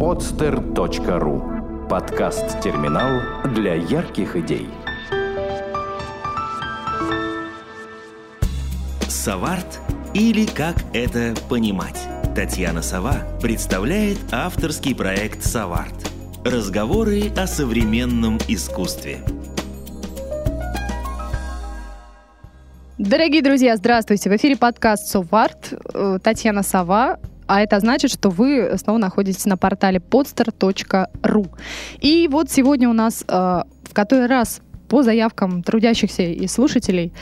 podster.ru Подкаст-терминал для ярких идей. Саварт или как это понимать? Татьяна Сова представляет авторский проект «Саварт». Разговоры о современном искусстве. Дорогие друзья, здравствуйте! В эфире подкаст «Соварт». Э, Татьяна Сова, а это значит, что вы снова находитесь на портале podster.ru. И вот сегодня у нас э, в который раз по заявкам трудящихся и слушателей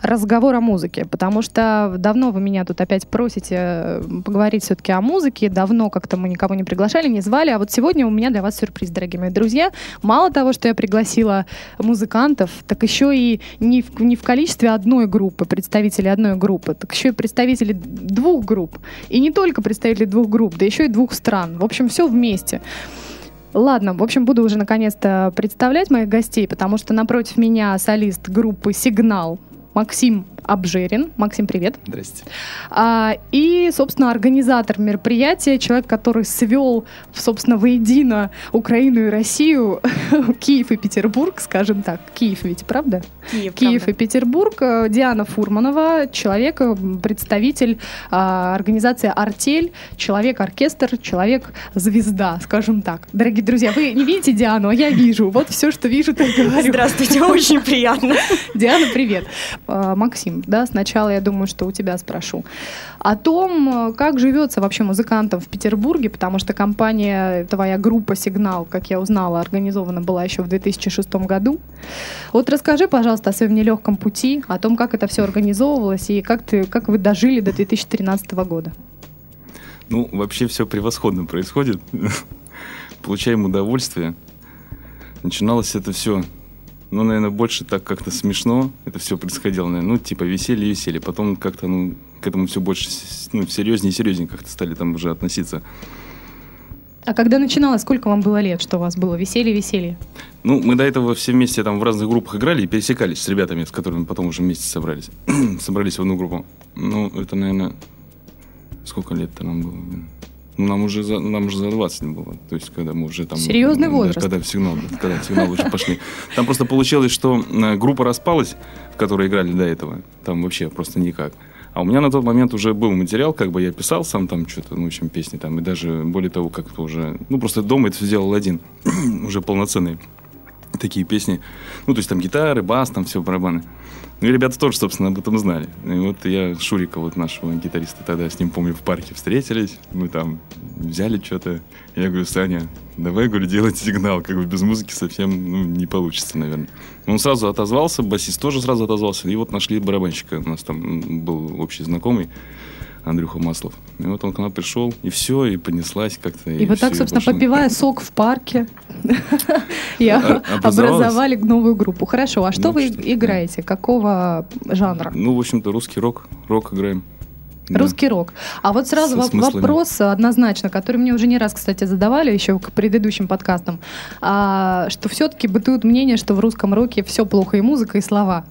разговор о музыке, потому что давно вы меня тут опять просите э, поговорить все-таки о музыке, давно как-то мы никого не приглашали, не звали, а вот сегодня у меня для вас сюрприз, дорогие мои друзья. Мало того, что я пригласила музыкантов, так еще и не в, не в количестве одной группы, представителей одной группы, так еще и представители двух групп. И не только представители двух групп, да еще и двух стран. В общем, все вместе. Ладно, в общем, буду уже наконец-то представлять моих гостей, потому что напротив меня солист группы «Сигнал» Максим Обжерин. Максим, привет. Здрасте. А, и, собственно, организатор мероприятия, человек, который свел, собственно, воедино Украину и Россию, Киев и Петербург, скажем так. Киев ведь, правда? Киев, Киев правда. и Петербург. Э, Диана Фурманова, человек, э, представитель а, организации «Артель», человек-оркестр, человек-звезда, скажем так. Дорогие друзья, вы не видите Диану, а я вижу. Вот все, что вижу, так говорю. Здравствуйте, очень приятно. Диана, привет. А, Максим, да, сначала я думаю, что у тебя спрошу. О том, э, как живется вообще музыкантам в Петербурге, потому что компания, твоя группа «Сигнал», как я узнала, организована была еще в 2006 году. Вот расскажи, пожалуйста, о своем нелегком пути, о том, как это все организовывалось и как, ты, как вы дожили до 2013 года. Ну, вообще все превосходно происходит. Получаем удовольствие. Начиналось это все, ну, наверное, больше так как-то смешно. Это все происходило, наверное, ну, типа веселье, веселье. Потом как-то, ну, к этому все больше, ну, серьезнее и серьезнее как-то стали там уже относиться. А когда начиналось, сколько вам было лет, что у вас было веселье-веселье? Ну, мы до этого все вместе там в разных группах играли и пересекались с ребятами, с которыми потом уже вместе собрались. собрались в одну группу. Ну, это, наверное, сколько лет-то нам было? блин? Ну, нам уже, за, нам уже за 20 было. То есть, когда мы уже там... Серьезный да, возраст. когда в сигнал, да, когда в сигнал уже пошли. Там просто получилось, что э, группа распалась, в которой играли до этого. Там вообще просто никак. А у меня на тот момент уже был материал, как бы я писал сам там что-то, ну, в общем, песни там. И даже, более того, как-то уже... Ну, просто дома это все сделал один. уже полноценные такие песни. Ну, то есть там гитары, бас, там все барабаны. Ну и ребята тоже, собственно, об этом знали. И вот я Шурика, вот нашего гитариста, тогда с ним, помню, в парке встретились. Мы там взяли что-то. Я говорю, Саня, давай, говорю, делать сигнал. Как бы без музыки совсем ну, не получится, наверное. Он сразу отозвался, басист тоже сразу отозвался. И вот нашли барабанщика. У нас там был общий знакомый. Андрюха Маслов. И вот он к нам пришел, и все, и понеслась как-то. И, вот так, собственно, больше- попивая сок в парке, и А- образовалась? образовали новую группу. Хорошо, а что Ну, вы играете? Какого жанра? Ну, в общем-то, русский рок. Рок играем. Да. Русский рок. А вот сразу Со воп- смыслами. вопрос однозначно, который мне уже не раз, кстати, задавали еще к предыдущим подкастам, а, что все-таки бытует мнение, что в русском роке все плохо и музыка, и слова.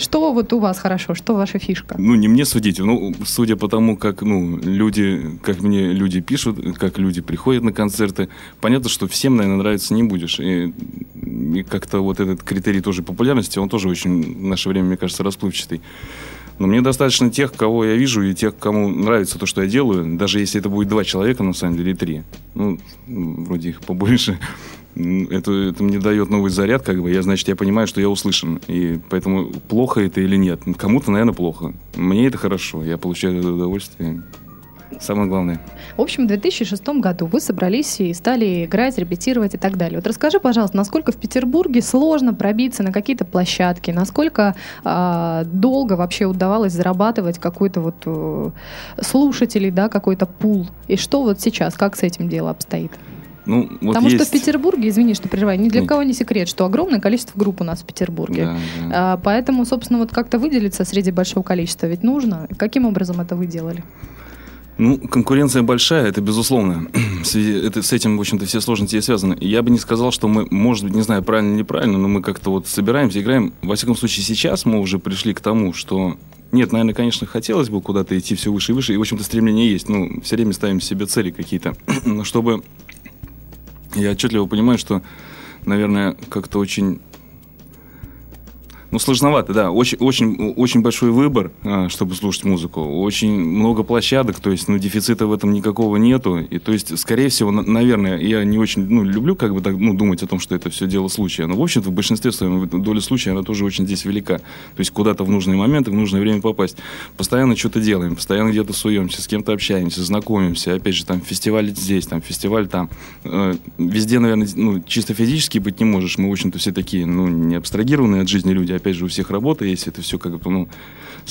Что вот у вас хорошо, что ваша фишка? Ну, не мне судить. Ну, судя по тому, как, ну, люди, как мне люди пишут, как люди приходят на концерты, понятно, что всем, наверное, нравится не будешь. И, и как-то вот этот критерий тоже популярности, он тоже очень в наше время, мне кажется, расплывчатый. Но мне достаточно тех, кого я вижу, и тех, кому нравится то, что я делаю, даже если это будет два человека, на самом деле, три. Ну, вроде их побольше. Это, это мне дает новый заряд, как бы. Я, значит, я понимаю, что я услышан. И поэтому плохо это или нет. Кому-то, наверное, плохо. Мне это хорошо. Я получаю удовольствие. Самое главное. В общем, в 2006 году вы собрались и стали играть, репетировать и так далее. Вот расскажи, пожалуйста, насколько в Петербурге сложно пробиться на какие-то площадки, насколько а, долго вообще удавалось зарабатывать какой-то вот э, слушателей, да, какой-то пул, и что вот сейчас, как с этим дело обстоит? Ну, вот Потому есть... что в Петербурге, извини, что прерываю, ни для Нет. кого не секрет, что огромное количество групп у нас в Петербурге. Да, да. А, поэтому, собственно, вот как-то выделиться среди большого количества ведь нужно. Каким образом это вы делали? Ну, конкуренция большая, это безусловно. Это, с этим, в общем-то, все сложности и связаны. Я бы не сказал, что мы, может быть, не знаю, правильно или неправильно, но мы как-то вот собираемся, играем. Во всяком случае, сейчас мы уже пришли к тому, что... Нет, наверное, конечно, хотелось бы куда-то идти все выше и выше, и, в общем-то, стремление есть. Ну, все время ставим себе цели какие-то. Но чтобы я отчетливо понимаю, что, наверное, как-то очень ну, сложновато, да. Очень, очень, очень большой выбор, а, чтобы слушать музыку. Очень много площадок, то есть, ну, дефицита в этом никакого нету. И, то есть, скорее всего, наверное, я не очень, ну, люблю как бы так, ну, думать о том, что это все дело случая. Но, в общем-то, в большинстве своем доля случая, она тоже очень здесь велика. То есть, куда-то в нужные моменты, в нужное время попасть. Постоянно что-то делаем, постоянно где-то суемся, с кем-то общаемся, знакомимся. Опять же, там, фестиваль здесь, там, фестиваль там. Э, везде, наверное, ну, чисто физически быть не можешь. Мы, в общем-то, все такие, ну, не абстрагированные от жизни люди, опять же, у всех работа есть, это все как бы, ну,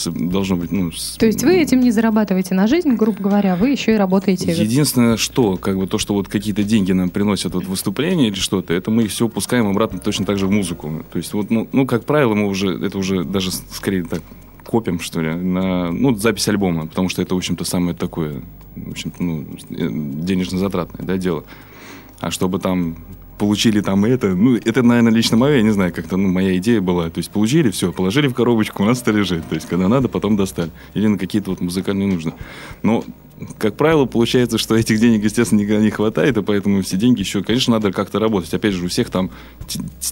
должно быть, ну... То есть вы этим не зарабатываете на жизнь, грубо говоря, вы еще и работаете? Единственное, что, как бы, то, что вот какие-то деньги нам приносят вот выступления или что-то, это мы их все пускаем обратно точно так же в музыку. То есть вот, ну, ну как правило, мы уже, это уже даже скорее так копим, что ли, на ну, запись альбома, потому что это, в общем-то, самое такое, в общем-то, ну, э, денежно-затратное да, дело. А чтобы там получили там это. Ну, это, наверное, лично мое, я не знаю, как-то, ну, моя идея была. То есть получили, все, положили в коробочку, у нас это лежит. То есть, когда надо, потом достали. Или на какие-то вот музыкальные нужны. Но как правило, получается, что этих денег, естественно, никогда не хватает, и поэтому все деньги еще, конечно, надо как-то работать. Опять же, у всех там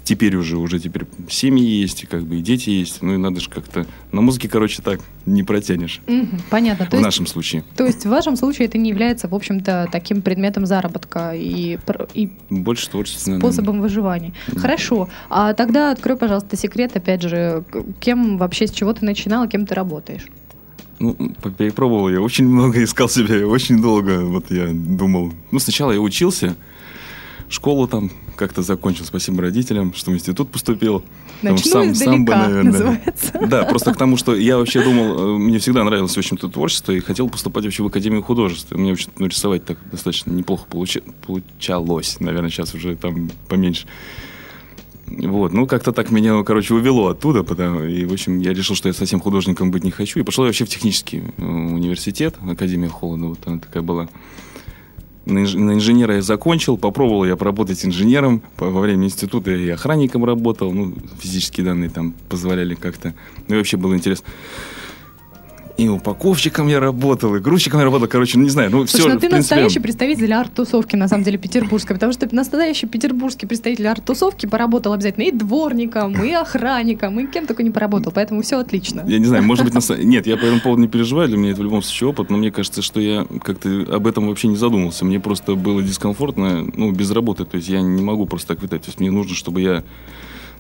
теперь уже, уже теперь семьи есть, и как бы и дети есть, ну и надо же как-то... На музыке, короче, так не протянешь. Угу, понятно. В то нашем есть, случае. То есть в вашем случае это не является, в общем-то, таким предметом заработка и, и Больше творчества, способом выживания. Да. Хорошо. А тогда открой, пожалуйста, секрет, опять же, кем вообще, с чего ты начинала, кем ты работаешь? Ну, перепробовал я очень много, искал себя, очень долго, вот я думал. Ну, сначала я учился, школу там как-то закончил, спасибо родителям, что в институт поступил. Начну сам, сам бы, наверное. Называется. Да, просто к тому, что я вообще думал, э, мне всегда нравилось, в общем-то, творчество, и хотел поступать вообще в Академию художеств. Мне, вообще ну, рисовать так достаточно неплохо получи, получалось, наверное, сейчас уже там поменьше. Вот, ну, как-то так меня, короче, увело оттуда, потому, и, в общем, я решил, что я совсем художником быть не хочу, и пошел я вообще в технический э, университет, Академия Холода, вот она такая была. На, инж, на инженера я закончил, попробовал я поработать инженером, во время института я и охранником работал, ну, физические данные там позволяли как-то, ну, и вообще было интересно и упаковщиком я работал, и грузчиком я работал, короче, ну не знаю, ну Слушай, все. Ну, ты принципе... настоящий представитель арт-тусовки, на самом деле, петербургской, потому что настоящий петербургский представитель арт-тусовки поработал обязательно и дворником, и охранником, и кем только не поработал, поэтому все отлично. Я не знаю, может быть, на... нет, я по этому поводу не переживаю, для меня это в любом случае опыт, но мне кажется, что я как-то об этом вообще не задумался, мне просто было дискомфортно, ну, без работы, то есть я не могу просто так витать, то есть мне нужно, чтобы я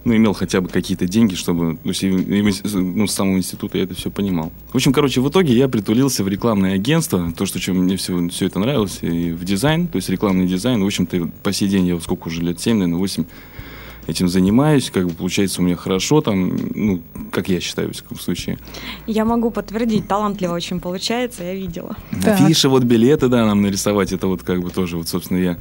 ну, имел хотя бы какие-то деньги, чтобы, ну, ну, с самого института я это все понимал. В общем, короче, в итоге я притулился в рекламное агентство, то, что чем мне все, все это нравилось, и в дизайн, то есть рекламный дизайн. В общем-то, по сей день я сколько уже лет, 7, наверное, 8 этим занимаюсь, как бы получается у меня хорошо, там, ну, как я считаю, в всяком случае. Я могу подтвердить, талантливо очень получается, я видела. Афиши, вот билеты, да, нам нарисовать, это вот как бы тоже, вот, собственно, я,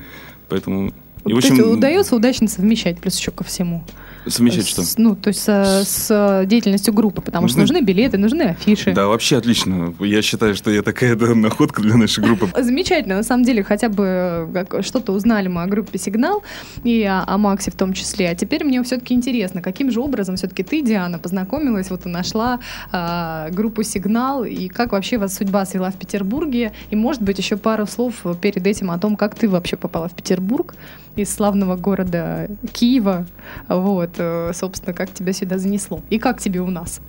поэтому... И, в общем, То есть удается удачно совмещать, плюс еще ко всему? Совмещать что? С, ну, то есть с, с деятельностью группы, потому нужны... что нужны билеты, нужны афиши. Да, вообще отлично. Я считаю, что я такая да, находка для нашей группы. Замечательно. На самом деле, хотя бы что-то узнали мы о группе «Сигнал» и о, о Максе в том числе. А теперь мне все-таки интересно, каким же образом все-таки ты, Диана, познакомилась, вот и нашла э, группу «Сигнал», и как вообще вас судьба свела в Петербурге, и, может быть, еще пару слов перед этим о том, как ты вообще попала в Петербург из славного города Киева. Вот. Э, собственно, как тебя сюда занесло? И как тебе у нас?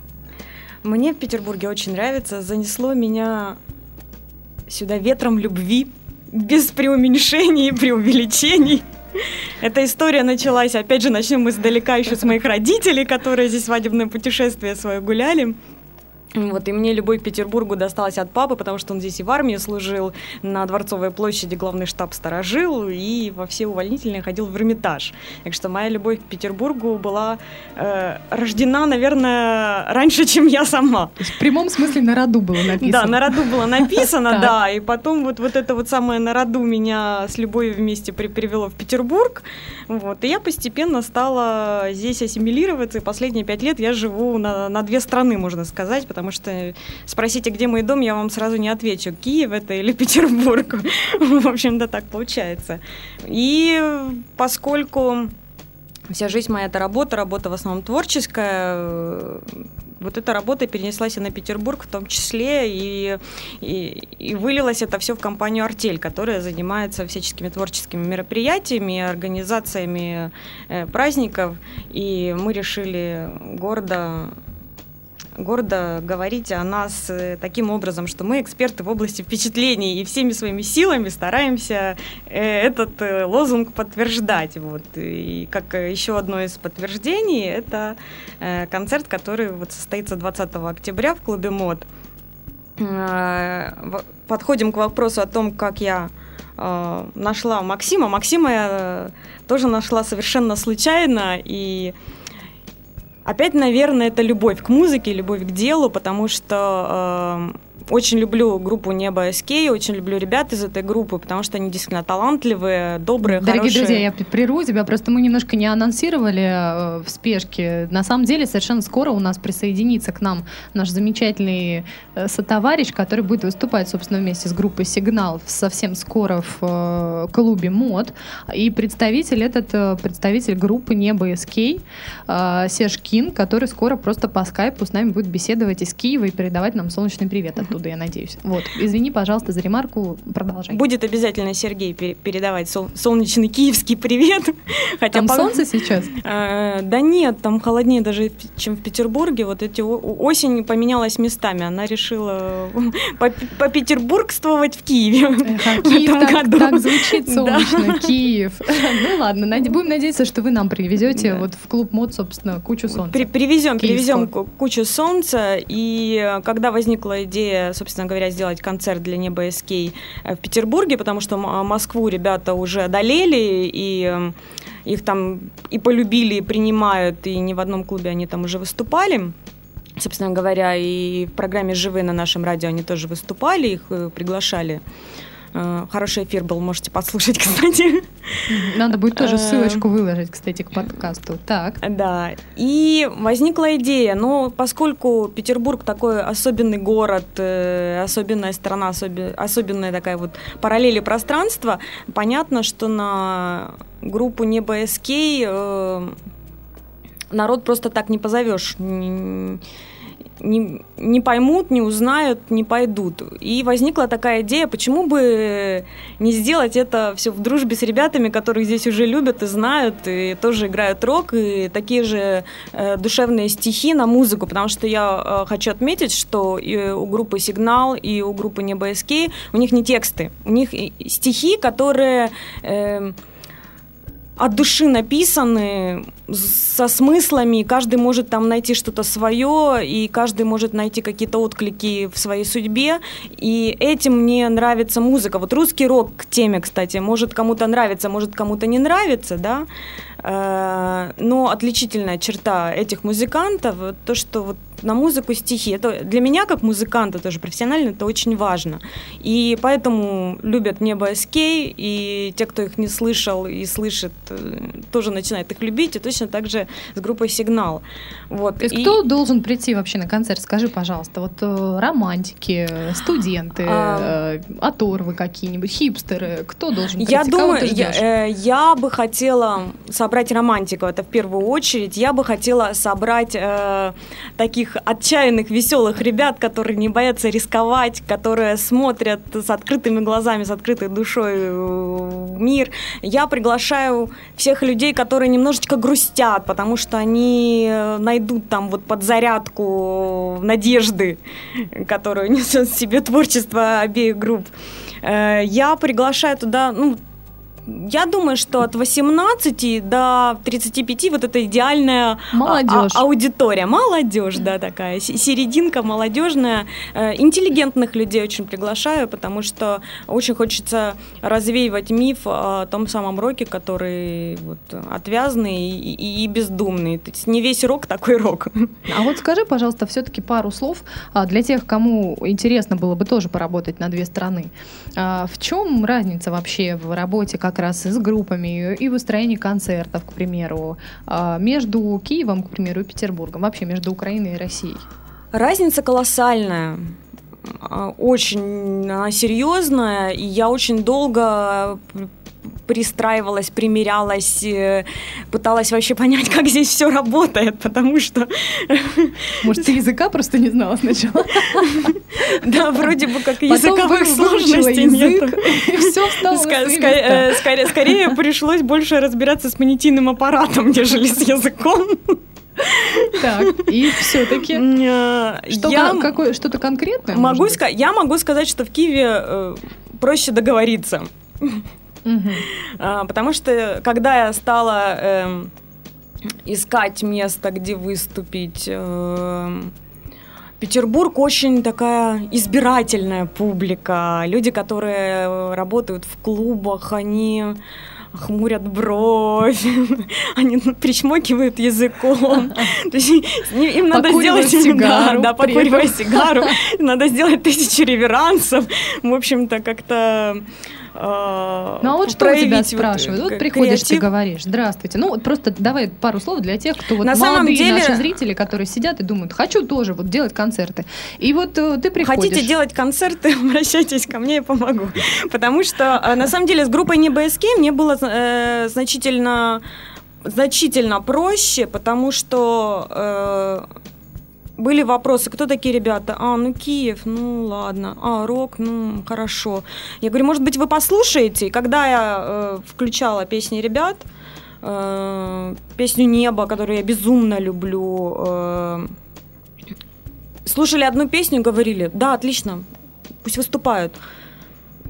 Мне в Петербурге очень нравится. Занесло меня сюда ветром любви, без преуменьшений и преувеличений. Эта история началась, опять же, начнем мы издалека еще с моих родителей, которые здесь свадебное путешествие свое гуляли. Вот, и мне любовь к Петербургу досталась от папы, потому что он здесь и в армии служил, на Дворцовой площади главный штаб сторожил, и во все увольнительные ходил в Эрмитаж. Так что моя любовь к Петербургу была э, рождена, наверное, раньше, чем я сама. В прямом смысле на роду было написано. Да, на роду было написано, да, и потом вот, вот это вот самое на роду меня с любовью вместе привело в Петербург, вот, и я постепенно стала здесь ассимилироваться, и последние пять лет я живу на, на две страны, можно сказать, потому что спросите, где мой дом, я вам сразу не отвечу, Киев это или Петербург. В общем-то, так получается. И поскольку вся жизнь моя это работа, работа в основном творческая, вот эта работа перенеслась и на Петербург в том числе, и, и, и вылилось это все в компанию «Артель», которая занимается всяческими творческими мероприятиями, организациями э, праздников, и мы решили гордо гордо говорить о нас э, таким образом, что мы эксперты в области впечатлений и всеми своими силами стараемся э, этот э, лозунг подтверждать. Вот. И как еще одно из подтверждений, это концерт, который вот состоится 20 октября в клубе МОД. Подходим к вопросу о том, как я нашла Максима. Максима я тоже нашла совершенно случайно, и Опять, наверное, это любовь к музыке, любовь к делу, потому что э, очень люблю группу Небо СК, очень люблю ребят из этой группы, потому что они действительно талантливые, добрые, Дорогие хорошие. друзья, я прерву тебя, просто мы немножко не анонсировали э, в спешке. На самом деле, совершенно скоро у нас присоединится к нам наш замечательный э, сотоварищ, который будет выступать, собственно, вместе с группой «Сигнал» совсем скоро в э, клубе «Мод». И представитель этот, представитель группы «Небо СК», Серж Кин, который скоро просто по скайпу с нами будет беседовать из Киева и передавать нам солнечный привет оттуда оттуда, я надеюсь. Вот. Извини, пожалуйста, за ремарку. Продолжай. Будет обязательно Сергей передавать сол- солнечный киевский привет. Хотя там по... солнце сейчас? А, да нет, там холоднее даже, чем в Петербурге. Вот эти осень поменялась местами. Она решила по-петербургствовать в Киеве. Киев так, так звучит солнечно. Да. Киев. Ну ладно, будем надеяться, что вы нам привезете да. вот в клуб мод, собственно, кучу солнца. При, привезем, привезем кучу солнца. И когда возникла идея собственно говоря, сделать концерт для Неба СК э, в Петербурге, потому что Москву ребята уже одолели, и эм, их там и полюбили, и принимают, и ни в одном клубе они там уже выступали. Собственно говоря, и в программе «Живы» на нашем радио они тоже выступали, их э, приглашали. Э, хороший эфир был, можете послушать, кстати. Надо будет тоже э, ссылочку выложить, кстати, к подкасту. Так. Да. И возникла идея, но поскольку Петербург такой особенный город, э, особенная страна, особенная такая вот параллели пространства, понятно, что на группу Небо СК народ просто так не позовешь не, не поймут, не узнают, не пойдут. И возникла такая идея, почему бы не сделать это все в дружбе с ребятами, которых здесь уже любят и знают, и тоже играют рок, и такие же э, душевные стихи на музыку, потому что я э, хочу отметить, что и у группы «Сигнал», и у группы «Небо СК» у них не тексты, у них стихи, которые... Э, от души написаны, со смыслами, каждый может там найти что-то свое, и каждый может найти какие-то отклики в своей судьбе, и этим мне нравится музыка. Вот русский рок к теме, кстати, может кому-то нравится, может кому-то не нравится, да, э, но отличительная черта этих музыкантов, то, что вот на музыку стихи. Это для меня, как музыканта, тоже профессионально, это очень важно. И поэтому любят Небо СК, и те, кто их не слышал и слышит, тоже начинают их любить, и точно так же с группой «Сигнал». Вот. То есть и... кто должен прийти вообще на концерт? Скажи, пожалуйста. Вот э, романтики, студенты, а... э, оторвы какие-нибудь, хипстеры. Кто должен прийти? Я думаю, я, э, я бы хотела собрать романтиков, это в первую очередь. Я бы хотела собрать э, таких таких отчаянных, веселых ребят, которые не боятся рисковать, которые смотрят с открытыми глазами, с открытой душой в мир. Я приглашаю всех людей, которые немножечко грустят, потому что они найдут там вот подзарядку надежды, которую несет в себе творчество обеих групп. Э, я приглашаю туда, ну, я думаю, что от 18 до 35 вот это идеальная а, молодежь. А- аудитория. Молодежь, да, такая. Серединка молодежная. Э, интеллигентных людей очень приглашаю, потому что очень хочется развеивать миф о том самом роке, который вот отвязный и, и, бездумный. То есть не весь рок такой рок. А вот скажи, пожалуйста, все-таки пару слов а, для тех, кому интересно было бы тоже поработать на две страны. А, в чем разница вообще в работе как раз и с группами, и выстроение концертов, к примеру, а, между Киевом, к примеру, и Петербургом, вообще между Украиной и Россией? Разница колоссальная а, очень она серьезная, и я очень долго пристраивалась, примерялась, э, пыталась вообще понять, как здесь все работает, потому что... Может, ты языка просто не знала сначала? Да, вроде бы как языковых сложностей нет. все стало э, Скорее пришлось больше разбираться с понятийным аппаратом, нежели с языком. Так, и все-таки Э, что, что-то конкретное? могу сказать, я могу сказать, что в Киеве проще договориться. А, Потому что когда я стала эм, искать место, где выступить, эм, Петербург очень такая избирательная публика. Люди, которые работают в клубах, они хмурят бровь, они причмокивают языком. То есть им надо сделать сигару да, покуривая сигару, надо сделать тысячу реверансов. В общем-то, как-то Ну а вот что у тебя вот, спрашивают? Вот э, приходишь, ты говоришь, здравствуйте. Ну вот просто давай пару слов для тех, кто вот На самом деле- наши зрители, которые сидят и думают, хочу тоже вот делать концерты. И вот э, ты приходишь. Хотите делать концерты, обращайтесь ко мне, я помогу. Потому что, э, на самом деле, с группой не БСК мне было э, значительно, значительно проще, потому что э, были вопросы, кто такие ребята? А, ну Киев, ну ладно. А, рок, ну хорошо. Я говорю, может быть, вы послушаете? И когда я э, включала песни ребят, э, песню «Небо», которую я безумно люблю, э, слушали одну песню, говорили, да, отлично, пусть выступают.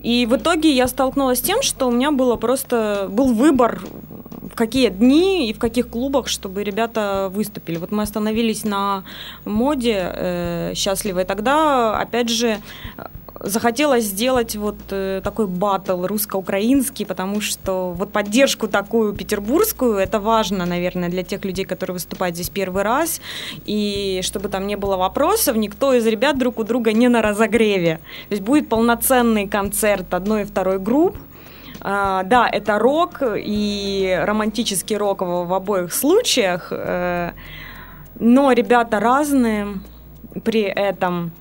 И в итоге я столкнулась с тем, что у меня было просто был выбор, какие дни и в каких клубах, чтобы ребята выступили. Вот мы остановились на моде э, счастливой. Тогда, опять же, захотелось сделать вот э, такой батл русско-украинский, потому что вот поддержку такую петербургскую, это важно, наверное, для тех людей, которые выступают здесь первый раз, и чтобы там не было вопросов, никто из ребят друг у друга не на разогреве. То есть будет полноценный концерт одной и второй групп, а, да, это рок и романтический рок в, в обоих случаях, э, но ребята разные при этом.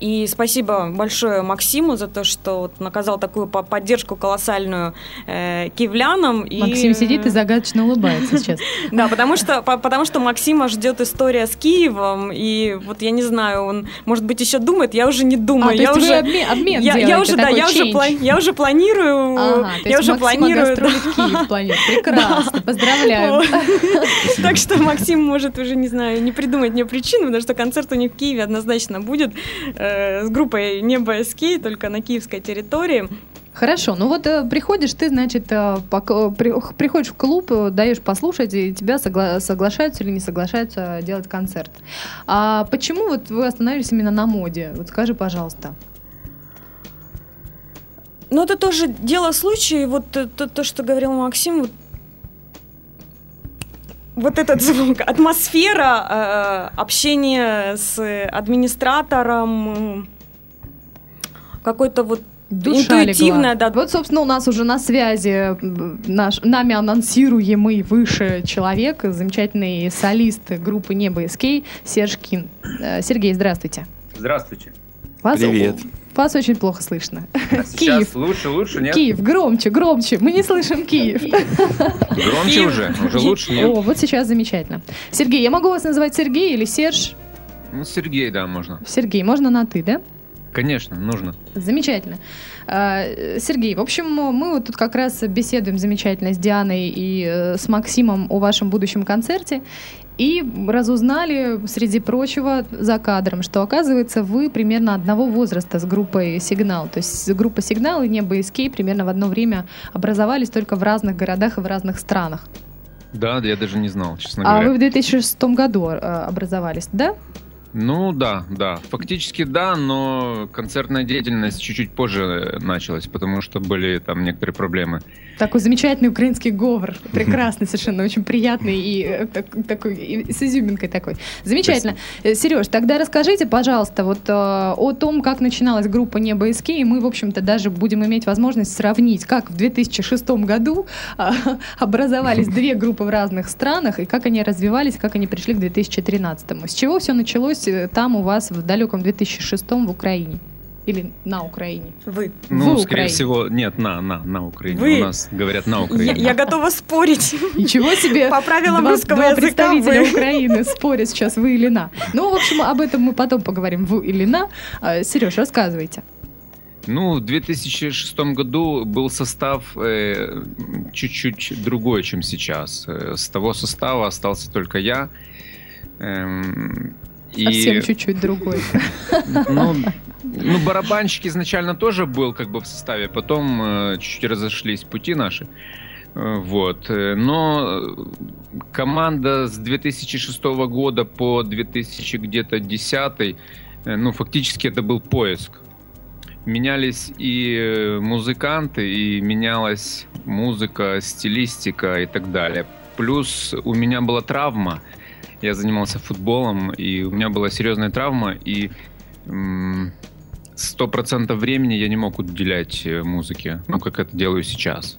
И спасибо большое Максиму за то, что вот наказал такую по- поддержку колоссальную э, киевлянам. И, Максим сидит и загадочно улыбается сейчас. Да, потому что, по- потому что Максима ждет история с Киевом, и вот я не знаю, он, может быть, еще думает, я уже не думаю, А, я уже... обмен, я, уже, да, я уже, я уже планирую, Ага, я уже планирую. в Киев планирует. Прекрасно, поздравляем. Вот. Так что Максим может уже, не знаю, не придумать мне причину, потому что концерт у них в Киеве однозначно будет э, с группой не БСК, только на киевской территории. Хорошо, ну вот э, приходишь ты, значит, э, пок- при- приходишь в клуб, э, даешь послушать, и тебя согла- соглашаются или не соглашаются делать концерт. А почему вот вы остановились именно на моде? Вот скажи, пожалуйста. Но это тоже дело случая, и вот э, то, то, что говорил Максим, вот вот этот звук, атмосфера, э, общение с администратором, какой-то вот Душа Интуитивная, легла. да. Вот, собственно, у нас уже на связи наш, нами анонсируемый выше человек, замечательный солист группы Небо СК Серж Кин. Э, Сергей, здравствуйте. Здравствуйте. Вас, Привет. Вас очень плохо слышно. А сейчас Киев. лучше, лучше, нет? Киев, громче, громче. Мы не слышим Киев. Громче уже? Уже лучше, нет? О, вот сейчас замечательно. Сергей, я могу вас называть Сергей или Серж? Ну, Сергей, да, можно. Сергей, можно на ты, да? Конечно, нужно. Замечательно. А, Сергей, в общем, мы вот тут как раз беседуем замечательно с Дианой и э, с Максимом о вашем будущем концерте. И разузнали, среди прочего, за кадром, что, оказывается, вы примерно одного возраста с группой «Сигнал». То есть группа «Сигнал» и «Небо Эскей» примерно в одно время образовались только в разных городах и в разных странах. Да, я даже не знал, честно А говоря. вы в 2006 году э, образовались, да? Ну да, да. Фактически да, но концертная деятельность чуть-чуть позже началась, потому что были там некоторые проблемы. Такой замечательный украинский говор. Прекрасный совершенно, очень приятный и э, так- такой, и с изюминкой такой. Замечательно. Сереж, тогда расскажите, пожалуйста, вот э, о том, как начиналась группа Небо СК, и мы, в общем-то, даже будем иметь возможность сравнить, как в 2006 году а, образовались две группы в разных странах, и как они развивались, как они пришли к 2013. С чего все началось э, там у вас в далеком 2006 в Украине? Или на Украине? Вы. Ну, В скорее Украине. всего, нет, на, на, на Украине. Вы. У нас говорят на Я, Украине. я готова спорить. Ничего себе! По правилам Два- русского два языка представителя вы. Украины спорят сейчас, вы или на. Ну, в общем, об этом мы потом поговорим, вы или на. Сереж, рассказывайте. Ну, в 2006 году был состав э, чуть-чуть другой, чем сейчас. Э, С того состава остался только я. Эм, и, Совсем чуть-чуть другой. ну, ну, барабанщик изначально тоже был как бы в составе, потом э, чуть-чуть разошлись пути наши. Э, Вот. Э, Но команда с 2006 года по 2000 где-то 10 ну, фактически это был поиск. Менялись и музыканты, и менялась музыка, стилистика и так далее. Плюс у меня была травма. Я занимался футболом, и у меня была серьезная травма, и сто процентов времени я не мог уделять э, музыке, ну, как это делаю сейчас.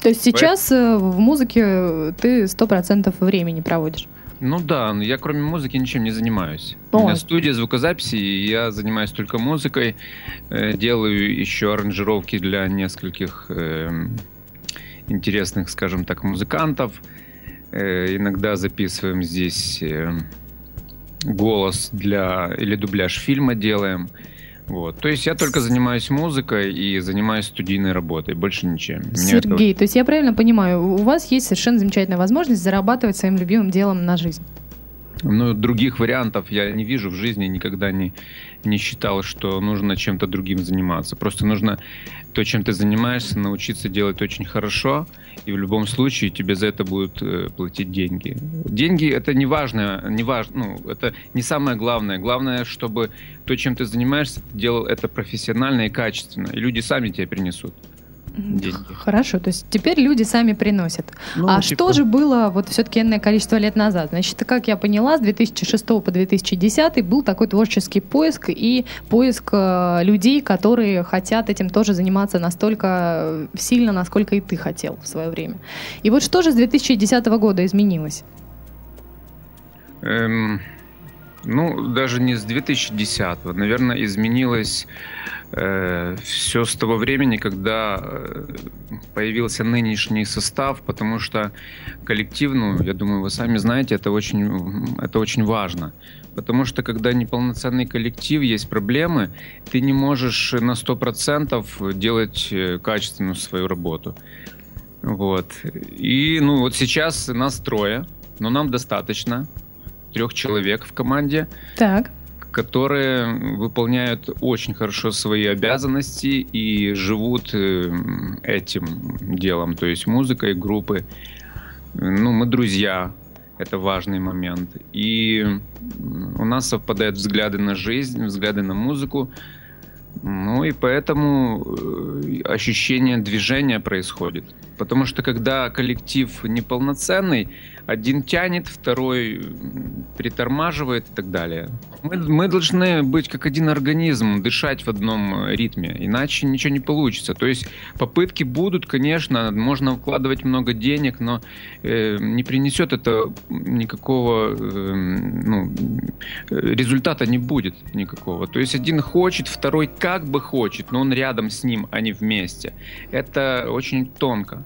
То есть сейчас э, в музыке ты сто процентов времени проводишь. Ну да, но я кроме музыки ничем не занимаюсь. Ой. У меня студия звукозаписи, и я занимаюсь только музыкой, э, делаю еще аранжировки для нескольких э, интересных, скажем так, музыкантов. Э, иногда записываем здесь э, голос для или дубляж фильма делаем. Вот. То есть я только занимаюсь музыкой и занимаюсь студийной работой, больше ничем. Меня это Сергей, то есть я правильно понимаю, у вас есть совершенно замечательная возможность зарабатывать своим любимым делом на жизнь. Ну, других вариантов я не вижу в жизни, никогда не, не считал, что нужно чем-то другим заниматься. Просто нужно то, чем ты занимаешься, научиться делать очень хорошо, и в любом случае тебе за это будут э, платить деньги. Деньги это не важно, не важно, ну, это не самое главное. Главное, чтобы то, чем ты занимаешься, ты делал это профессионально и качественно, и люди сами тебе принесут. Деньги. Хорошо, то есть теперь люди сами приносят. Ну, а типа- что же было вот все-таки энное количество лет назад? Значит, как я поняла, с 2006 по 2010 был такой творческий поиск и поиск э, людей, которые хотят этим тоже заниматься настолько э, сильно, насколько и ты хотел в свое время. И вот что же с 2010 года изменилось? Эм, ну, даже не с 2010 Наверное, изменилось все с того времени, когда э, появился нынешний состав, потому что коллектив, ну, я думаю, вы сами знаете, это очень, это очень важно. Потому что когда неполноценный коллектив, есть проблемы, ты не можешь на 100% делать э, качественную свою работу. Вот. И, ну, вот сейчас нас трое, но нам достаточно трех человек в команде, Так. которые выполняют очень хорошо свои обязанности и живут э, этим делом, то есть музыкой группы. Ну, мы друзья, это важный момент. И у нас совпадают взгляды на жизнь, взгляды на музыку. Ну и поэтому э, ощущение движения происходит. Потому что когда коллектив неполноценный, один тянет, второй притормаживает и так далее. Мы, мы должны быть как один организм, дышать в одном э, ритме, иначе ничего не получится. То есть попытки будут, конечно, можно вкладывать много денег, но э, не принесет это никакого э, ну, э, результата не будет никакого. То есть один хочет, второй как бы хочет, но он рядом с ним, а не вместе. Это очень тонко.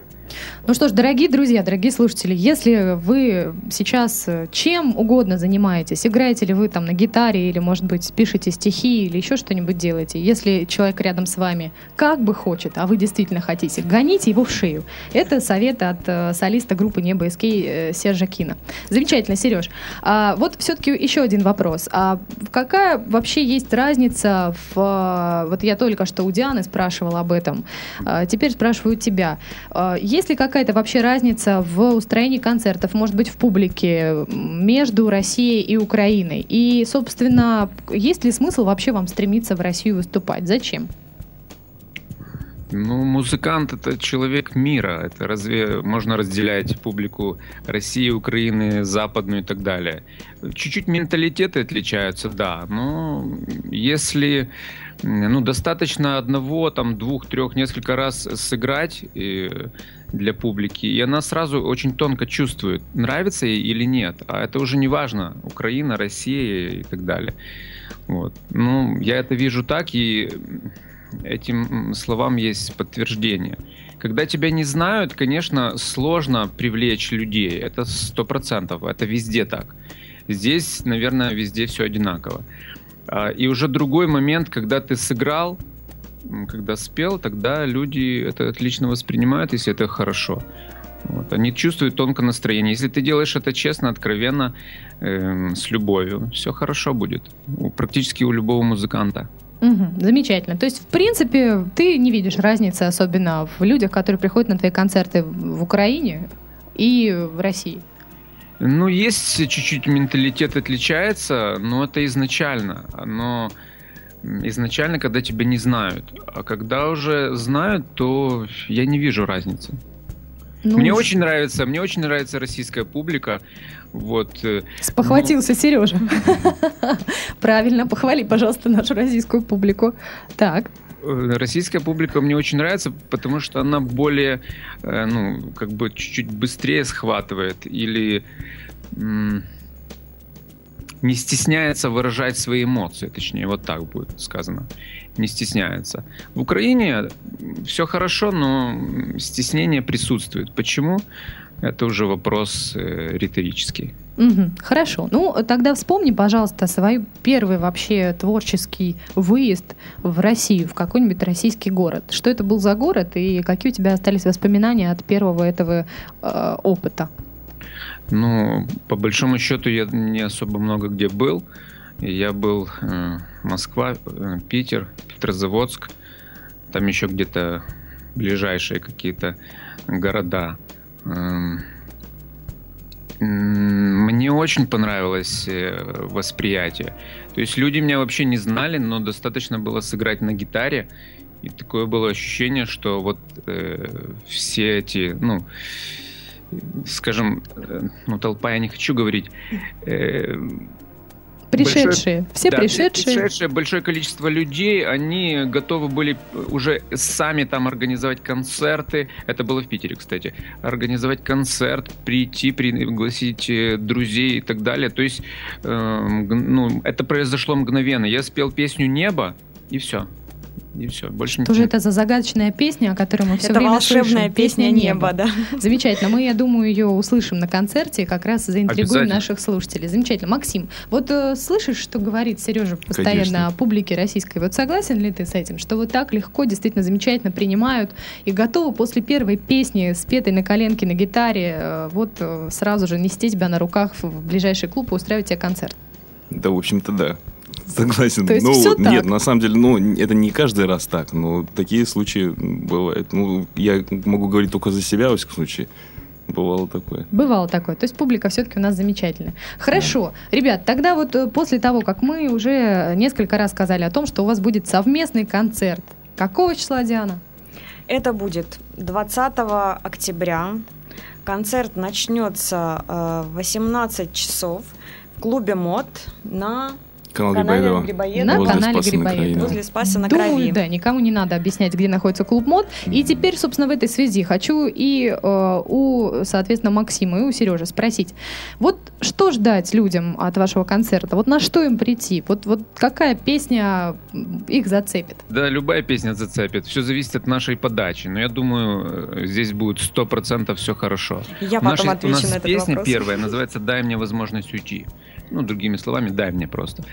Ну что ж, дорогие друзья, дорогие слушатели, если вы сейчас э, чем угодно занимаетесь, играете ли вы там на гитаре или, может быть, пишете стихи или еще что-нибудь делаете, если человек рядом с вами как бы хочет, а вы действительно хотите, гоните его в шею. Это совет от э, солиста группы Небо СК э, Сержа Кина. Замечательно, Сереж. А, вот все-таки еще один вопрос. А какая вообще есть разница в... э, Вот я только что у Дианы спрашивала об этом. А, теперь спрашиваю тебя. А, Есть ли какая-то вообще разница в устроении концертов, может быть, в публике между Россией и Украиной? И, собственно, есть ли смысл вообще вам стремиться в Россию выступать? Зачем? Ну, музыкант это человек мира. Это разве можно разделять публику России, Украины, западную и так далее? Чуть-чуть менталитеты отличаются, да. Но если ну, достаточно одного, там, двух, трех, несколько раз сыграть э, для публики, и она сразу очень тонко чувствует, нравится ей или нет. А это уже не важно, Украина, Россия и так далее. Вот. Ну, я это вижу так, и этим словам есть подтверждение. Когда тебя не знают, конечно, сложно привлечь людей. Это сто процентов. Это везде так. Здесь, наверное, везде все одинаково. А, и уже другой момент, когда ты сыграл, когда спел, тогда люди это отлично воспринимают, если это хорошо. Вот. Они чувствуют тонко настроение. Если ты делаешь это честно, откровенно, э, с любовью, все хорошо будет. У, практически у любого музыканта. Угу, замечательно. То есть, в принципе, ты не видишь разницы, особенно в людях, которые приходят на твои концерты в Украине и в России. Ну, есть чуть-чуть менталитет отличается, но это изначально. Но изначально, когда тебя не знают. А когда уже знают, то я не вижу разницы. Ну, мне очень нравится, мне очень нравится российская публика. Вот. Э, Спохватился ну... Сережа. Правильно, похвали, пожалуйста, нашу российскую публику. Так. Э, российская публика мне очень нравится, потому что она более, э, ну, как бы чуть-чуть быстрее схватывает или не стесняется выражать свои эмоции, точнее, вот так будет сказано. Не стесняется. В Украине все хорошо, но стеснение присутствует. Почему? Это уже вопрос э, риторический. Угу, хорошо. Ну, тогда вспомни, пожалуйста, свой первый вообще творческий выезд в Россию, в какой-нибудь российский город. Что это был за город и какие у тебя остались воспоминания от первого этого э, опыта? Ну, по большому счету, я не особо много где был. Я был э, Москва, э, Питер, Петрозаводск, там еще где-то ближайшие какие-то города. Э, мне очень понравилось э, восприятие. То есть люди меня вообще не знали, но достаточно было сыграть на гитаре, и такое было ощущение, что вот э, все эти, ну, скажем, э, ну, толпа я не хочу говорить. Э, пришедшие, большое, все да, пришедшие. пришедшие, большое количество людей, они готовы были уже сами там организовать концерты. Это было в Питере, кстати. Организовать концерт, прийти, пригласить э, друзей и так далее. То есть, э, ну, это произошло мгновенно. Я спел песню «Небо», и все. И все, больше Что ничего. же это за загадочная песня, о которой мы все это время волшебная слышим? песня неба, да. Замечательно. Мы, я думаю, ее услышим на концерте и как раз заинтригуем наших слушателей. Замечательно. Максим, вот э, слышишь, что говорит Сережа постоянно Конечно. о публике российской? Вот согласен ли ты с этим, что вот так легко, действительно замечательно принимают и готовы после первой песни, спетой на коленке на гитаре, э, вот э, сразу же нести тебя на руках в ближайший клуб и устраивать тебе концерт? Да, в общем-то, да. Согласен. То есть ну, все так? нет, на самом деле, ну, это не каждый раз так, но такие случаи бывают. Ну, я могу говорить только за себя, во всяком случае. Бывало такое. Бывало такое. То есть публика все-таки у нас замечательная. Хорошо. Да. Ребят, тогда вот э, после того, как мы уже несколько раз сказали о том, что у вас будет совместный концерт. Какого числа, Диана? Это будет 20 октября. Концерт начнется э, в 18 часов в клубе МОД на Канал Грибоедова. Грибоедова. На возле канале Спаса Грибоедова. Возле Спаса на Думаю, Крови. да, никому не надо объяснять, где находится клуб мод. И теперь, собственно, в этой связи хочу и э, у, соответственно, Максима, и у Сережи спросить. Вот что ждать людям от вашего концерта? Вот на что им прийти? Вот, вот какая песня их зацепит? Да, любая песня зацепит. Все зависит от нашей подачи. Но я думаю, э, здесь будет сто процентов все хорошо. Я потом отвечу у нас на этот песня вопрос. первая называется «Дай мне возможность уйти». Ну, другими словами, дай мне просто.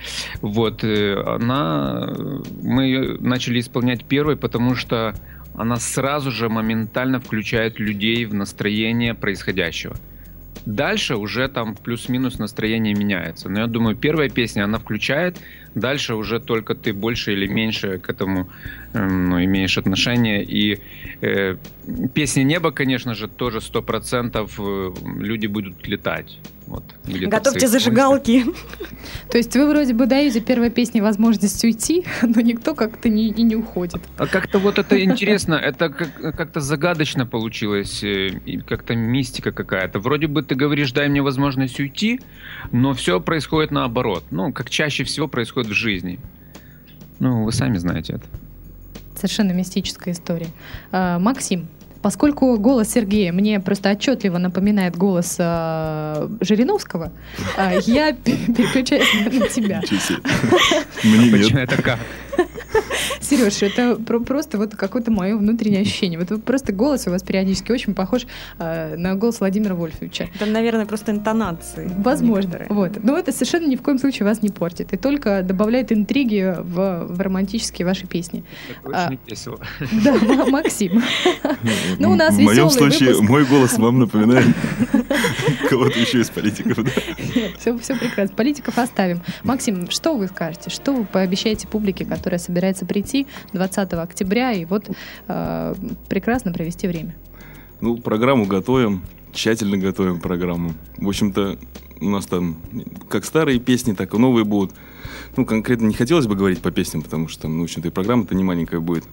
Вот, э, она... Мы начали исполнять первой, потому что она сразу же моментально включает людей в настроение происходящего. Дальше уже там плюс-минус настроение меняется. Но я думаю, первая песня, она включает, дальше уже только ты больше или меньше к этому э, ну, имеешь отношение. И э, песня «Небо», конечно же, тоже сто процентов э, люди будут летать. Вот, Готовьте зажигалки. То есть вы вроде бы даете первой песне возможность уйти, но никто как-то не, и не уходит. А как-то вот это интересно, это как-то загадочно получилось, э, как-то мистика какая-то. Вроде бы ты говоришь, дай мне возможность уйти, но все происходит наоборот. Ну, как чаще всего происходит в жизни. Ну, вы сами знаете это. Совершенно мистическая история. А, Максим, Поскольку голос Сергея мне просто отчетливо напоминает голос э, Жириновского, э, я переключаюсь на тебя. Мне нет. Почему это как? Сереж, это про- просто вот какое-то мое внутреннее ощущение. Вот просто голос у вас периодически очень похож э, на голос Владимира Вольфовича. Это, наверное, просто интонации. Возможно. некоторые. Вот. Но это совершенно ни в коем случае вас не портит. И только добавляет интриги в, в романтические ваши песни. Это А. очень весело. Да, Максим. Ну, у нас В моем случае мой голос вам напоминает кого-то еще из политиков. Все, все прекрасно. Политиков оставим. Максим, что вы скажете? Что вы пообещаете публике, которая собирается прийти 20 октября и вот э, прекрасно провести время? Ну, программу готовим, тщательно готовим программу. В общем-то, у нас там как старые песни, так и новые будут. Ну, конкретно не хотелось бы говорить по песням, потому что, ну, в общем-то, и программа-то не маленькая будет.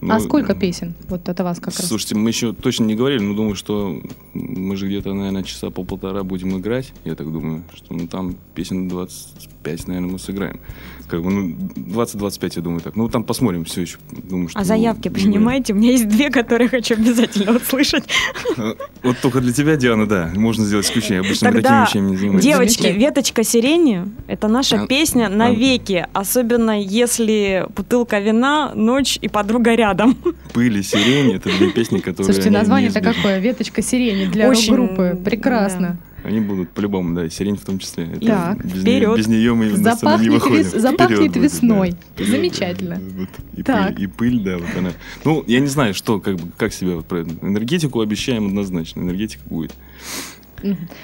а Ну, сколько песен? Вот это вас как раз. Слушайте, мы еще точно не говорили, но думаю, что мы же где-то, наверное, часа по полтора будем играть. Я так думаю, что ну, там песен 25, наверное, мы сыграем. Как бы, ну, 20-25, я думаю, так. Ну, там посмотрим все еще. Думаю, что, А заявки принимаете? У меня есть две, которые хочу обязательно услышать. А, Вот только для тебя, Диана, да, можно сделать исключение. Обычно мы такими вещами не занимаемся. девочки, веточка сирени – это наша А, песня а. навеки, особенно если бутылка вина, ночь и подруга рядом. Пыли, сирень, это две песни, которые... Слушайте, название-то какое? Веточка сирени для Очень, рок-группы. Прекрасно. Они будут по-любому, да, и сирень в том числе. Это Так, без, вперед. нее, без нее мы сцену не Запахнет выходим. вес- запахнет Вперед будет, весной. да. Вперед, Замечательно. да, вот. И, Так. пыль, и пыль, да, вот она. Ну, я не знаю, что, как, бы, как себя вот про энергетику обещаем однозначно. Энергетика будет.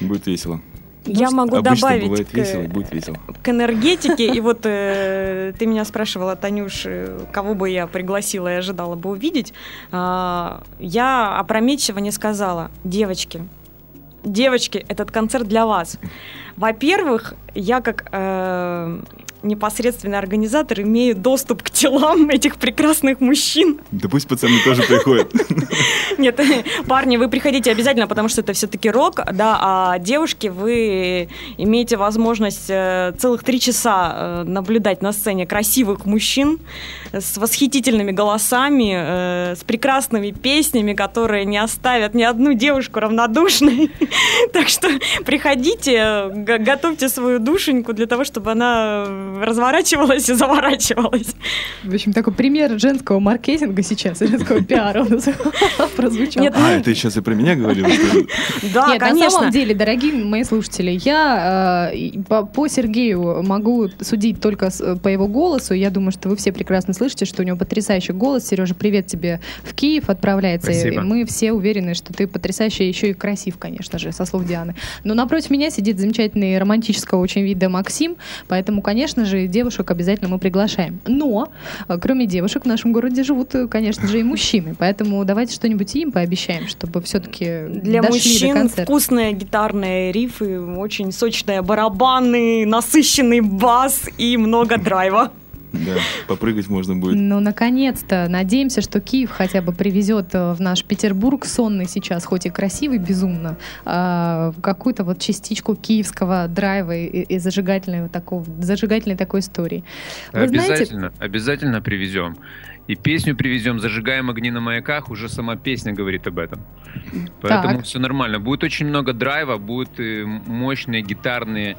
Будет весело. Я могу Обычно добавить бывает к, весело, будет весело. к энергетике. И вот э, ты меня спрашивала, Танюш, э, кого бы я пригласила и ожидала бы увидеть. А, я опрометчиво не сказала, девочки, девочки, этот концерт для вас. Во-первых, я как э, непосредственный организатор имею доступ к телам этих прекрасных мужчин. Да пусть пацаны тоже приходят. Нет, парни, вы приходите обязательно, потому что это все-таки рок, да, а девушки, вы имеете возможность э, целых три часа э, наблюдать на сцене красивых мужчин с восхитительными голосами, э, с прекрасными песнями, которые не оставят ни одну девушку равнодушной. Так что приходите, готовьте свою душеньку для того, чтобы она разворачивалась и заворачивалась. В общем, такой пример женского маркетинга сейчас, женского пиара у нас прозвучал. Нет, А, это сейчас и про меня говорил? Да, Нет, на конечно. самом деле, дорогие мои слушатели, я э, по, по Сергею могу судить только с- по его голосу. Я думаю, что вы все прекрасно слышите, что у него потрясающий голос. Сережа, привет тебе в Киев отправляется. Спасибо. мы все уверены, что ты потрясающий еще и красив, конечно же, со слов Дианы. Но напротив меня сидит замечательный романтического очень вида Максим, поэтому, конечно же, девушек обязательно мы приглашаем. Но, э, кроме девушек, в нашем городе живут, э, конечно же, и мужчины. Поэтому давайте что-нибудь им пообещаем, чтобы все-таки Для дошли до мужчин концерта. вкусные гитарные рифы, очень сочные барабаны, насыщенный бас и много драйва. Да, попрыгать можно будет. Ну, наконец-то. Надеемся, что Киев хотя бы привезет э, в наш Петербург, сонный сейчас, хоть и красивый безумно, а, какую-то вот частичку киевского драйва и, и зажигательной, вот такого, зажигательной такой истории. Вы знаете, Обязательно, обязательно привезем. И песню привезем, зажигаем огни на маяках, уже сама песня говорит об этом. Поэтому Так. все нормально. Будет очень много драйва, будут мощные гитарные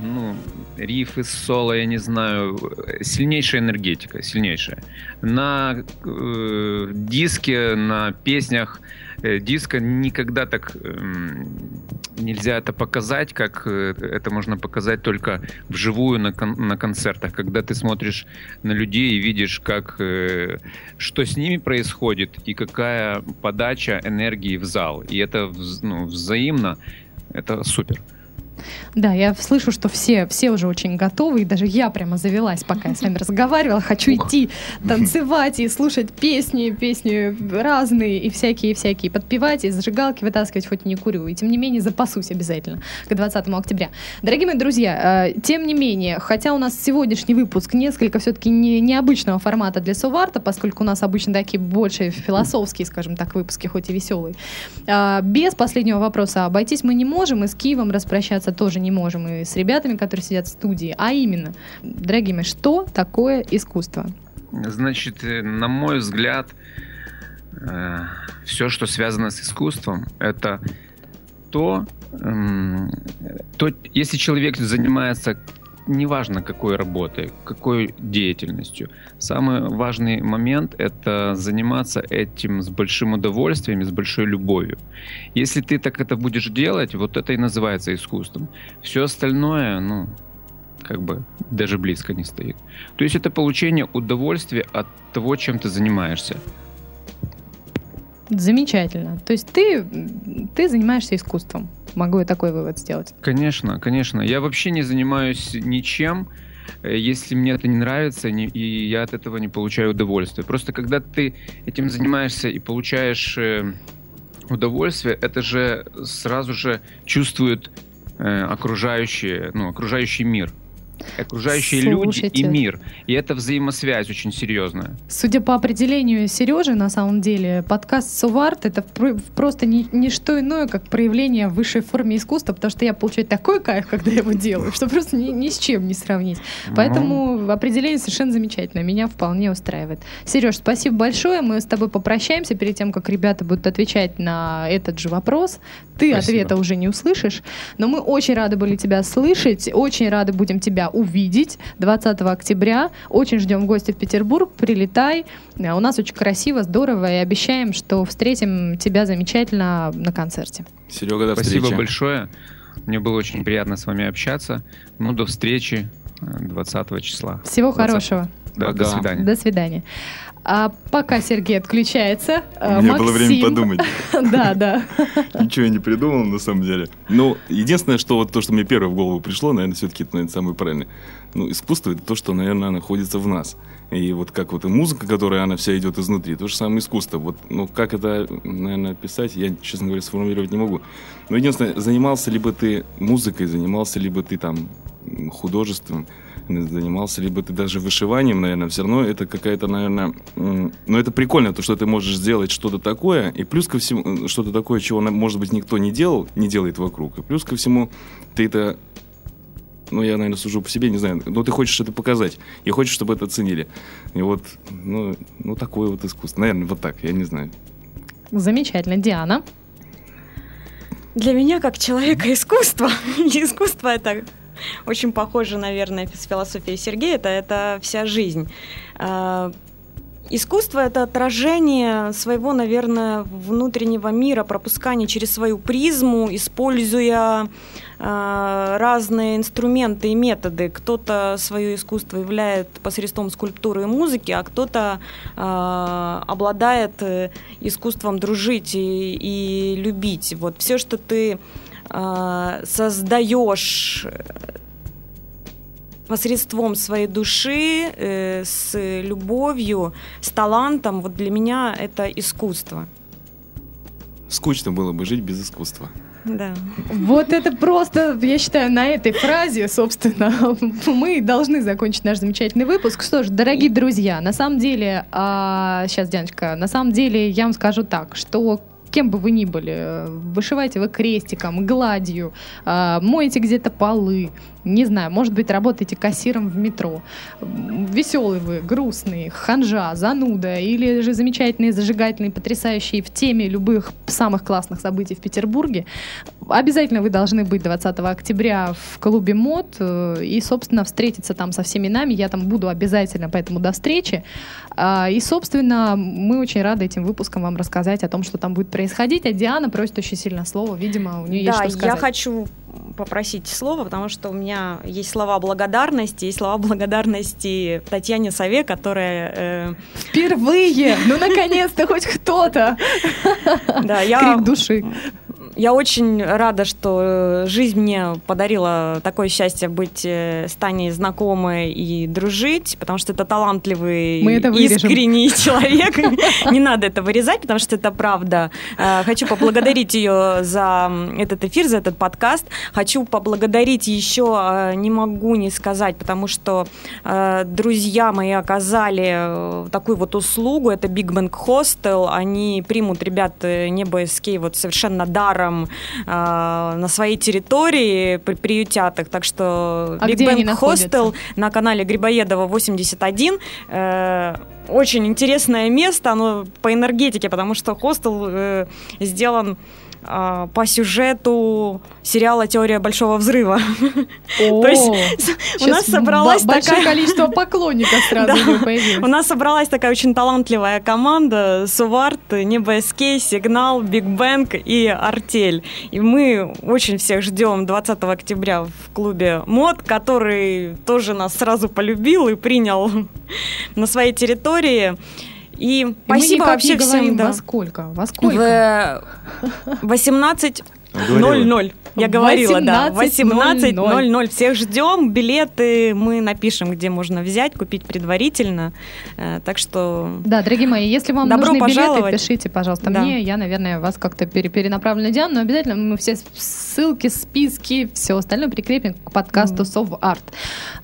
ну, рифы, соло, я не знаю, э, сильнейшая энергетика, сильнейшая. На э, диске, на песнях э, диска никогда так эм, нельзя это показать, как э, это можно показать только вживую на, кон- на концертах, когда ты смотришь на людей и видишь, как э, что с ними происходит и какая подача энергии в зал. И это ну, взаимно, это супер. Да, я слышу, что все, все уже очень готовы, и даже я прямо завелась, пока я с вами разговаривала. Хочу идти танцевать и слушать песни, песни разные и всякие-всякие, подпевать и зажигалки вытаскивать, хоть и не курю. И тем не менее запасусь обязательно к 20 октября. Дорогие мои друзья, э, тем не менее, хотя у нас сегодняшний выпуск несколько все-таки не, необычного формата для Соварта, поскольку у нас обычно такие больше философские, скажем так, выпуски, хоть и веселые, а, без последнего вопроса обойтись мы не можем, и с Киевом распрощаться тоже не можем, и с ребятами, которые сидят в студии. А именно, дорогие мои, что такое искусство? Значит, э, на мой взгляд, э, все, что связано с искусством, это то, эм, то, если человек занимается неважно какой работой, какой деятельностью. Самый важный момент — это заниматься этим с большим удовольствием и с большой любовью. Если ты так это будешь делать, вот это и называется искусством. Все остальное, ну, как бы даже близко не стоит. То есть это получение удовольствия от того, чем ты занимаешься. Замечательно. То есть ты, ты занимаешься искусством. Могу я такой вывод сделать? Конечно, конечно. Я вообще не занимаюсь ничем, если мне это не нравится, и я от этого не получаю удовольствия. Просто когда ты этим занимаешься и получаешь э, удовольствие, это же сразу же чувствует э, окружающие, ну, окружающий мир окружающие Слушайте. люди и мир. И это взаимосвязь очень серьезная. Судя по определению Сережи, на самом деле, подкаст Суварт это просто не, не что иное, как проявление высшей формы искусства, потому что я получаю такой кайф, когда я его делаю, что просто ни, ни с чем не сравнить. Поэтому ну... определение совершенно замечательное. Меня вполне устраивает. Сереж, спасибо большое. Мы с тобой попрощаемся перед тем, как ребята будут отвечать на этот же вопрос. Ты спасибо. ответа уже не услышишь. Но мы очень рады были тебя слышать, очень рады будем тебя увидеть 20 октября. Очень ждем гостя в Петербург. Прилетай. Э, у нас очень красиво, здорово. И обещаем, что встретим тебя замечательно на концерте. Серега, до Спасибо встречи. большое. Мне было очень приятно с вами общаться. Ну, до встречи 20 э, числа. Всего 20. хорошего. Да, до свидания. До свидания. А пока Сергей отключается, У меня Максим... было время подумать. Да, да. Ничего я не придумал, на самом деле. Ну, единственное, что вот то, что мне первое в голову пришло, наверное, все-таки это, наверное, самое правильное. Ну, искусство — это то, что, наверное, находится в нас. И вот как вот и музыка, которая, она вся идет изнутри, то же самое искусство. Вот, ну, как это, наверное, описать, я, честно говоря, сформулировать не могу. Но единственное, занимался ли бы ты музыкой, занимался ли бы ты там художеством, занимался, либо ты даже вышиванием, наверное, все равно это какая-то, наверное, ну это прикольно, то, что ты можешь сделать что-то такое, и плюс ко всему, э, что-то такое, чего, может быть, никто не делал, не делает вокруг, и плюс ко всему ты это ну, я, наверное, сужу по себе, не знаю, но ты хочешь это показать, и хочешь, чтобы это ценили. И вот, ну, ну такое вот искусство. Наверное, вот так, я не знаю. Замечательно. Диана? Для меня, как человека искусство, искусство это очень похоже, наверное, с философией Сергея, это, это вся жизнь. А, искусство это отражение своего, наверное, внутреннего мира, пропускание через свою призму, используя э, разные инструменты и методы. Кто-то свое искусство являет посредством скульптуры и музыки, а кто-то э, обладает искусством дружить и, и любить. Вот все, что ты э, создаешь посредством своей души, э, с любовью, с талантом, вот для меня это искусство. Скучно было бы жить без искусства. Да. Вот это просто, я считаю, на этой фразе, собственно, мы должны закончить наш замечательный выпуск. Что ж, дорогие друзья, на самом деле, а, сейчас, Дианочка, на самом деле я вам скажу так, что кем бы вы ни были, вышивайте вы крестиком, гладью, э, моете где-то полы, не знаю, может быть, работаете кассиром в метро. Веселый вы, грустный, ханжа, зануда или же замечательные, зажигательные, потрясающие в теме любых самых классных событий в Петербурге. Обязательно вы должны быть 20 октября в клубе МОД э, и, собственно, встретиться там со всеми нами. Я там буду обязательно, поэтому до встречи. А, и, собственно, мы очень рады этим выпуском вам рассказать о том, что там будет происходить. А Диана просит очень сильно слово. Видимо, у нее да, есть что сказать. я хочу попросить слово, потому что у меня есть слова благодарности, есть слова благодарности Татьяне Сове, которая... Э... Впервые! Ну, наконец-то хоть кто-то! Да, я... Крик души. Я очень рада, что жизнь мне подарила такое счастье быть э, с Таней знакомой и дружить, потому что это талантливый, Мы это искренний человек. Не надо это вырезать, потому что это правда. Э, хочу поблагодарить ее за этот эфир, за этот подкаст. Хочу поблагодарить еще, э, не могу не сказать, потому что друзья мои оказали такую вот услугу. Это Big Bang Hostel. Они примут ребят Небо SK вот совершенно даром вечером а, на своей территории при- приютят их. Так что А Big Bang Hostel на канале Грибоедова 81. Э, очень интересное место, оно по энергетике, потому что хостел э, сделан по сюжету сериала «Теория большого взрыва». То есть у нас собралась большое такая... количество поклонников сразу у нас собралась такая очень талантливая команда Суварт, Небо СК, Сигнал, Big Bang и Артель. И мы очень всех ждем 20 октября в клубе МОД, который тоже нас сразу полюбил и принял на своей территории. И И спасибо вообще всем. да. Во сколько? Во сколько? В 18 Говорила. 00. Я говорила, да. 18:00. 18.00. Всех ждем. Билеты мы напишем, где можно взять, купить предварительно. Э, Так что Да, дорогие мои, если вам Добро нужны билеты, пожаловать. пишите, пожалуйста, Да. мне. Я, наверное, вас как-то пере- перенаправлю на Диану, но обязательно мы все ссылки, списки, все остальное прикрепим к подкасту Соварт.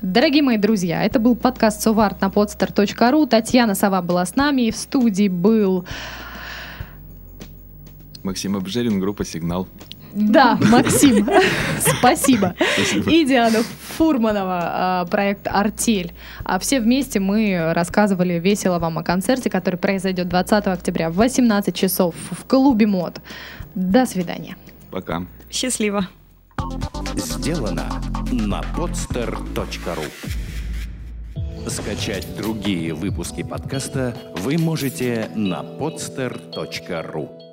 Дорогие мои друзья, это был подкаст Соварт на podster.ru. Татьяна Сова была с нами, и в студии был... Максим Обжерин, группа «Сигнал». Да, Максим, спасибо. И Диана Фурманова, а, проект «Артель». А все вместе мы рассказывали весело вам о концерте, который произойдет 20 октября в 18 часов в клубе МОД. До свидания. Пока. счастливо. Сделано на podster.ru Скачать другие выпуски подкаста вы можете на podster.ru